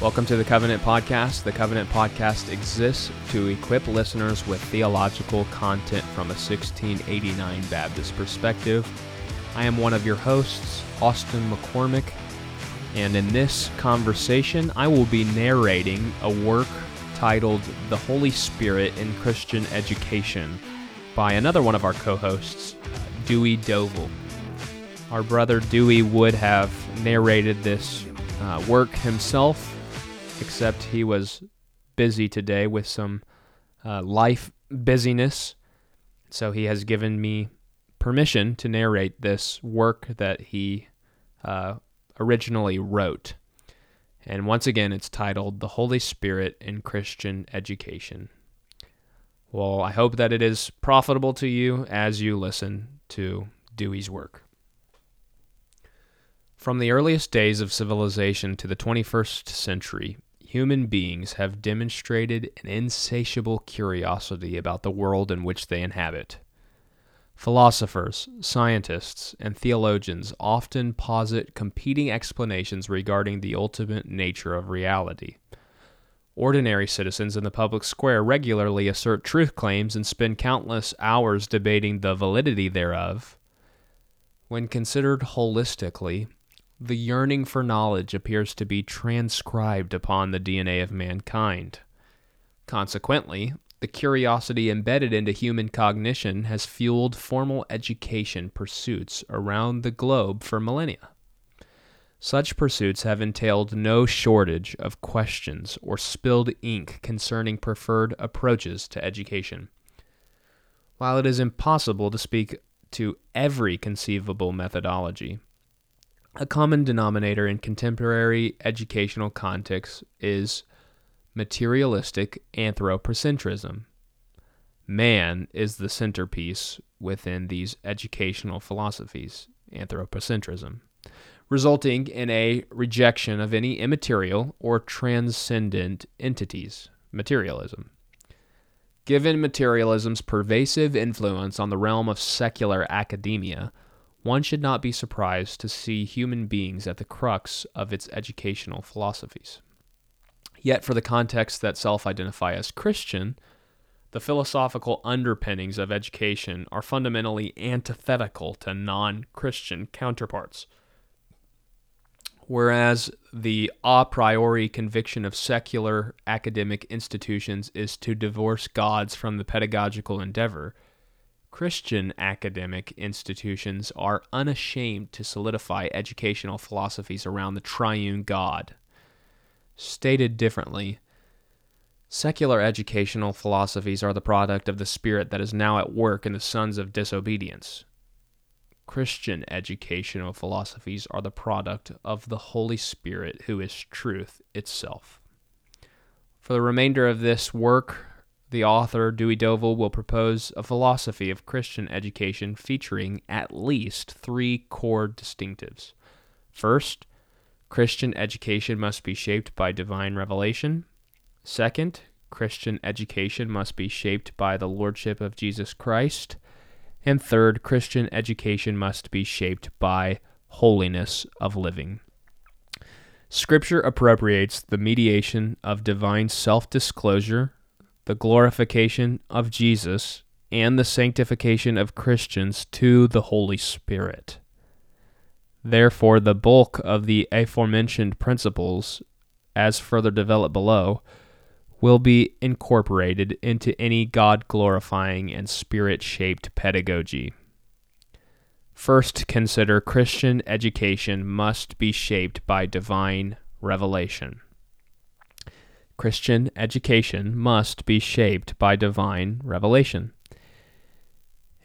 Welcome to the Covenant Podcast. The Covenant Podcast exists to equip listeners with theological content from a 1689 Baptist perspective. I am one of your hosts, Austin McCormick, and in this conversation, I will be narrating a work titled The Holy Spirit in Christian Education by another one of our co hosts, Dewey Dovel. Our brother Dewey would have narrated this uh, work himself, except he was busy today with some uh, life busyness. So he has given me permission to narrate this work that he uh, originally wrote. And once again, it's titled The Holy Spirit in Christian Education. Well, I hope that it is profitable to you as you listen to Dewey's work. From the earliest days of civilization to the 21st century, human beings have demonstrated an insatiable curiosity about the world in which they inhabit. Philosophers, scientists, and theologians often posit competing explanations regarding the ultimate nature of reality. Ordinary citizens in the public square regularly assert truth claims and spend countless hours debating the validity thereof. When considered holistically, the yearning for knowledge appears to be transcribed upon the DNA of mankind. Consequently, the curiosity embedded into human cognition has fueled formal education pursuits around the globe for millennia. Such pursuits have entailed no shortage of questions or spilled ink concerning preferred approaches to education. While it is impossible to speak to every conceivable methodology, a common denominator in contemporary educational contexts is materialistic anthropocentrism. Man is the centerpiece within these educational philosophies, anthropocentrism, resulting in a rejection of any immaterial or transcendent entities, materialism. Given materialism's pervasive influence on the realm of secular academia, one should not be surprised to see human beings at the crux of its educational philosophies. Yet, for the contexts that self identify as Christian, the philosophical underpinnings of education are fundamentally antithetical to non Christian counterparts. Whereas the a priori conviction of secular academic institutions is to divorce gods from the pedagogical endeavor, Christian academic institutions are unashamed to solidify educational philosophies around the triune God. Stated differently, secular educational philosophies are the product of the spirit that is now at work in the sons of disobedience. Christian educational philosophies are the product of the Holy Spirit, who is truth itself. For the remainder of this work, the author, Dewey Dovel, will propose a philosophy of Christian education featuring at least three core distinctives. First, Christian education must be shaped by divine revelation. Second, Christian education must be shaped by the Lordship of Jesus Christ. And third, Christian education must be shaped by holiness of living. Scripture appropriates the mediation of divine self disclosure the glorification of Jesus, and the sanctification of Christians to the Holy Spirit. Therefore, the bulk of the aforementioned principles, as further developed below, will be incorporated into any God glorifying and spirit shaped pedagogy. First, consider Christian education must be shaped by divine revelation. Christian education must be shaped by divine revelation.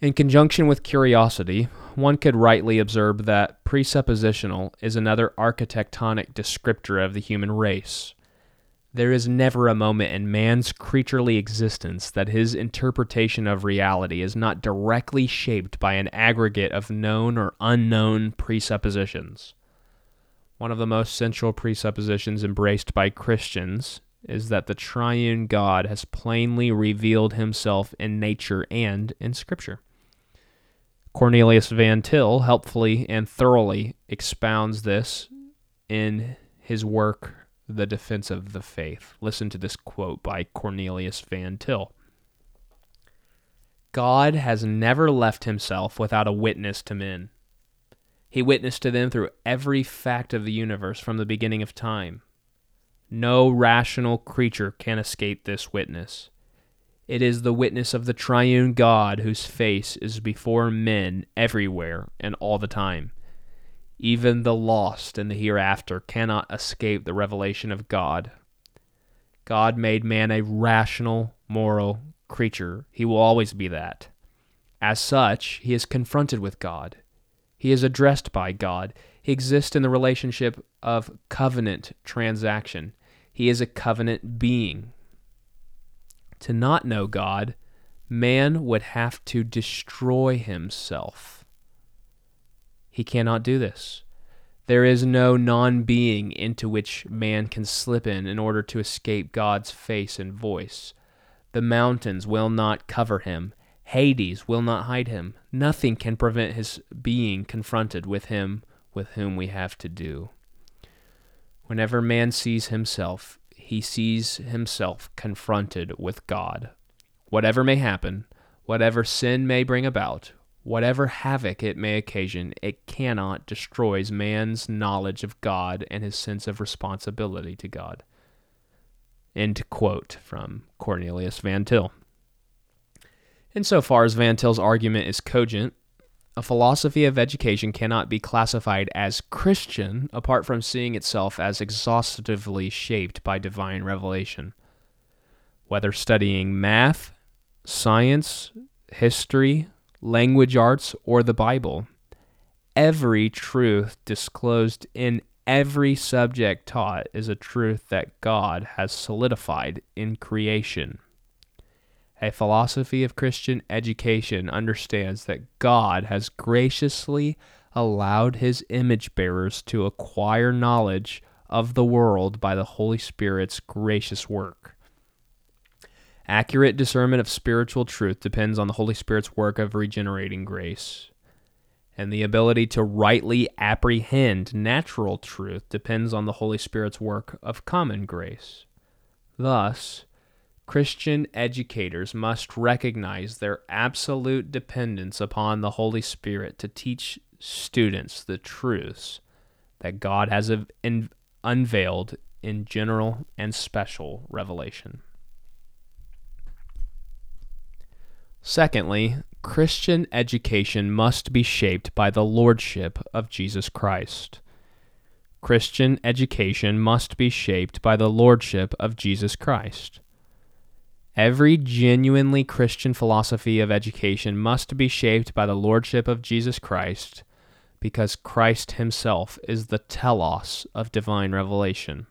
In conjunction with curiosity, one could rightly observe that presuppositional is another architectonic descriptor of the human race. There is never a moment in man's creaturely existence that his interpretation of reality is not directly shaped by an aggregate of known or unknown presuppositions. One of the most central presuppositions embraced by Christians is that the triune God has plainly revealed himself in nature and in Scripture. Cornelius Van Til helpfully and thoroughly expounds this in his work, the defense of the faith. Listen to this quote by Cornelius Van Til. God has never left himself without a witness to men. He witnessed to them through every fact of the universe from the beginning of time. No rational creature can escape this witness. It is the witness of the triune God whose face is before men everywhere and all the time. Even the lost in the hereafter cannot escape the revelation of God. God made man a rational, moral creature. He will always be that. As such, he is confronted with God. He is addressed by God. He exists in the relationship of covenant transaction. He is a covenant being. To not know God, man would have to destroy himself. He cannot do this. There is no non being into which man can slip in in order to escape God's face and voice. The mountains will not cover him. Hades will not hide him. Nothing can prevent his being confronted with him with whom we have to do. Whenever man sees himself, he sees himself confronted with God. Whatever may happen, whatever sin may bring about, whatever havoc it may occasion, it cannot destroy man's knowledge of God and his sense of responsibility to God. End quote from Cornelius Van Til. Insofar as Van Til's argument is cogent, a philosophy of education cannot be classified as Christian apart from seeing itself as exhaustively shaped by divine revelation. Whether studying math, science, history, language arts, or the Bible, every truth disclosed in every subject taught is a truth that God has solidified in creation. A philosophy of Christian education understands that God has graciously allowed his image bearers to acquire knowledge of the world by the Holy Spirit's gracious work. Accurate discernment of spiritual truth depends on the Holy Spirit's work of regenerating grace. And the ability to rightly apprehend natural truth depends on the Holy Spirit's work of common grace. Thus, Christian educators must recognize their absolute dependence upon the Holy Spirit to teach students the truths that God has unveiled in general and special revelation. Secondly, Christian education must be shaped by the Lordship of Jesus Christ. Christian education must be shaped by the Lordship of Jesus Christ. Every genuinely Christian philosophy of education must be shaped by the Lordship of Jesus Christ, because Christ himself is the telos of divine revelation.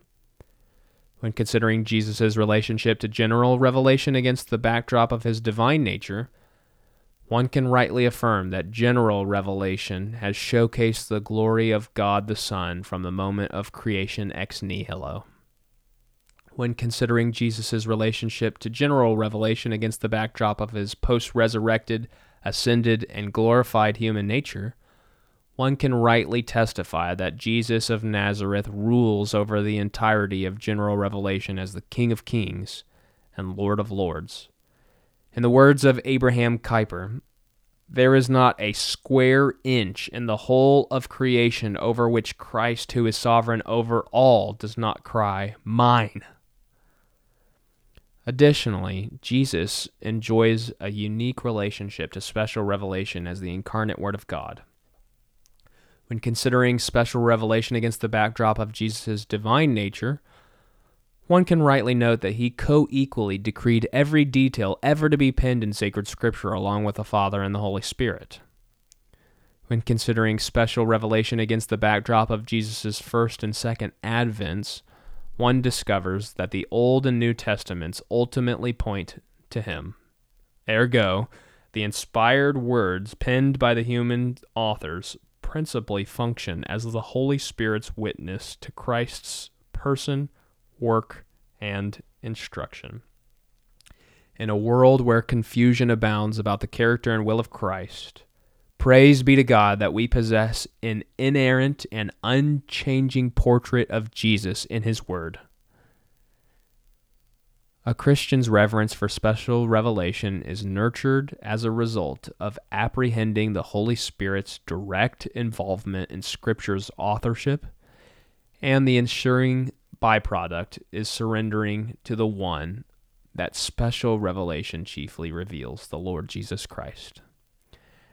When considering Jesus' relationship to general revelation against the backdrop of his divine nature, one can rightly affirm that general revelation has showcased the glory of God the Son from the moment of creation ex nihilo when considering Jesus' relationship to general revelation against the backdrop of his post resurrected, ascended, and glorified human nature, one can rightly testify that Jesus of Nazareth rules over the entirety of general revelation as the King of Kings and Lord of Lords. In the words of Abraham Kuyper, there is not a square inch in the whole of creation over which Christ, who is sovereign over all, does not cry, Mine. Additionally, Jesus enjoys a unique relationship to special revelation as the incarnate Word of God. When considering special revelation against the backdrop of Jesus' divine nature, one can rightly note that he co equally decreed every detail ever to be penned in sacred scripture along with the Father and the Holy Spirit. When considering special revelation against the backdrop of Jesus' first and second advents, one discovers that the Old and New Testaments ultimately point to him. Ergo, the inspired words penned by the human authors principally function as the Holy Spirit's witness to Christ's person, work, and instruction. In a world where confusion abounds about the character and will of Christ, Praise be to God that we possess an inerrant and unchanging portrait of Jesus in His Word. A Christian's reverence for special revelation is nurtured as a result of apprehending the Holy Spirit's direct involvement in Scripture's authorship, and the ensuring byproduct is surrendering to the one that special revelation chiefly reveals, the Lord Jesus Christ.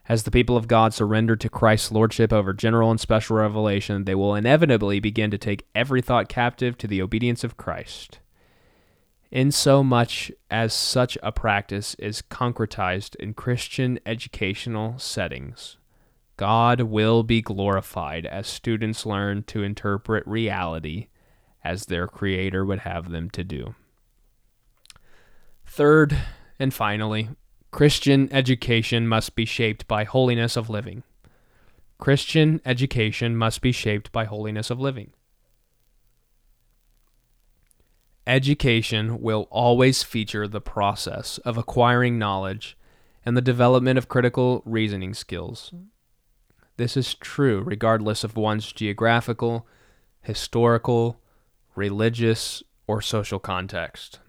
As the people of God surrender to Christ's lordship over general and special revelation, they will inevitably begin to take every thought captive to the obedience of Christ. In so much as such a practice is concretized in Christian educational settings, God will be glorified as students learn to interpret reality as their Creator would have them to do. Third, and finally, Christian education must be shaped by holiness of living. Christian education must be shaped by holiness of living. Education will always feature the process of acquiring knowledge and the development of critical reasoning skills. This is true regardless of one's geographical, historical, religious, or social context.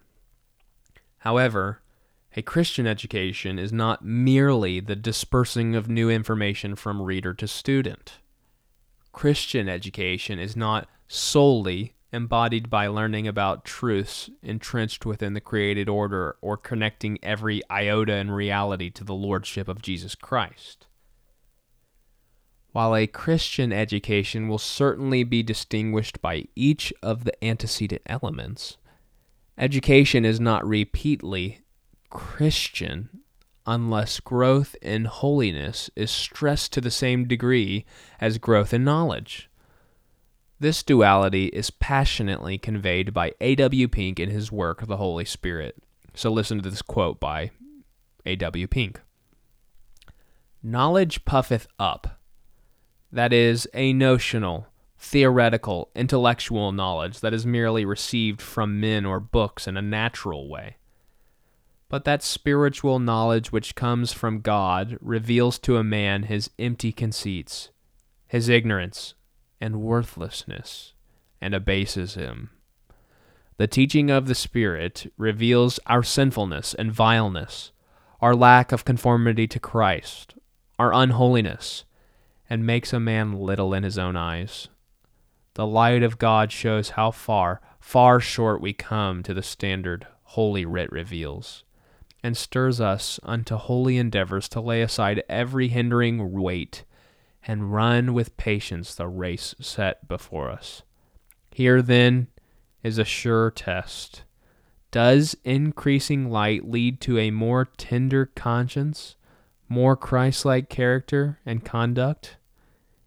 However, a Christian education is not merely the dispersing of new information from reader to student. Christian education is not solely embodied by learning about truths entrenched within the created order or connecting every iota in reality to the lordship of Jesus Christ. While a Christian education will certainly be distinguished by each of the antecedent elements, education is not repeatedly Christian unless growth in holiness is stressed to the same degree as growth in knowledge. This duality is passionately conveyed by A.W. Pink in his work, The Holy Spirit. So listen to this quote by A.W. Pink Knowledge puffeth up. That is, a notional, theoretical, intellectual knowledge that is merely received from men or books in a natural way but that spiritual knowledge which comes from God reveals to a man his empty conceits, his ignorance, and worthlessness, and abases him. The teaching of the Spirit reveals our sinfulness and vileness, our lack of conformity to Christ, our unholiness, and makes a man little in his own eyes. The light of God shows how far, far short we come to the standard Holy Writ reveals and stirs us unto holy endeavors to lay aside every hindering weight and run with patience the race set before us. Here, then, is a sure test. Does increasing light lead to a more tender conscience, more Christ like character and conduct?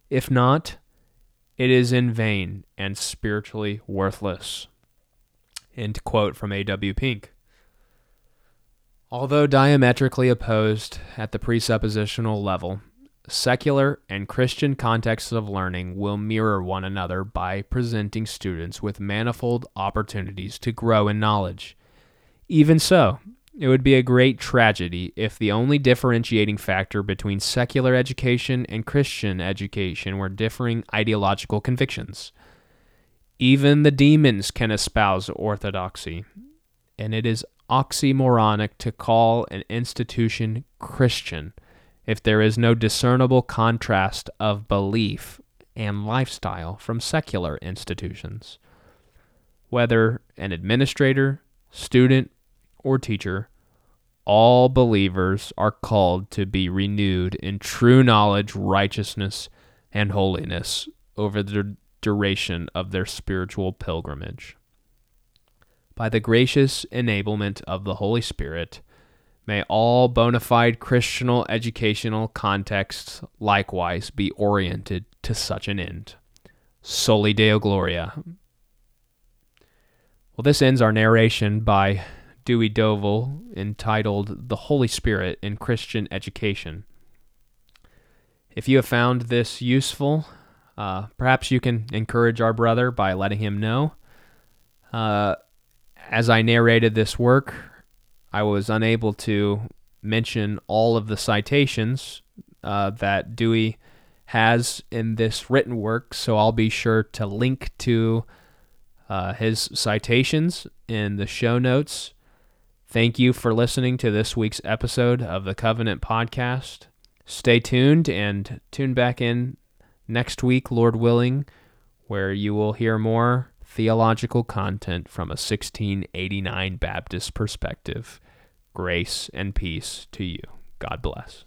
If not, it is in vain and spiritually worthless. End quote from A.W. Pink. Although diametrically opposed at the presuppositional level, secular and Christian contexts of learning will mirror one another by presenting students with manifold opportunities to grow in knowledge. Even so, it would be a great tragedy if the only differentiating factor between secular education and Christian education were differing ideological convictions. Even the demons can espouse orthodoxy, and it is oxymoronic to call an institution Christian if there is no discernible contrast of belief and lifestyle from secular institutions. Whether an administrator, student, or teacher, all believers are called to be renewed in true knowledge, righteousness, and holiness over the duration of their spiritual pilgrimage by the gracious enablement of the Holy Spirit, may all bona fide Christianal educational contexts likewise be oriented to such an end. Soli Deo Gloria. Well, this ends our narration by Dewey Dovel entitled The Holy Spirit in Christian Education. If you have found this useful, uh, perhaps you can encourage our brother by letting him know. Uh, as I narrated this work, I was unable to mention all of the citations uh, that Dewey has in this written work, so I'll be sure to link to uh, his citations in the show notes. Thank you for listening to this week's episode of the Covenant Podcast. Stay tuned and tune back in next week, Lord willing, where you will hear more theological content from a 1689 Baptist perspective. Grace and peace to you. God bless.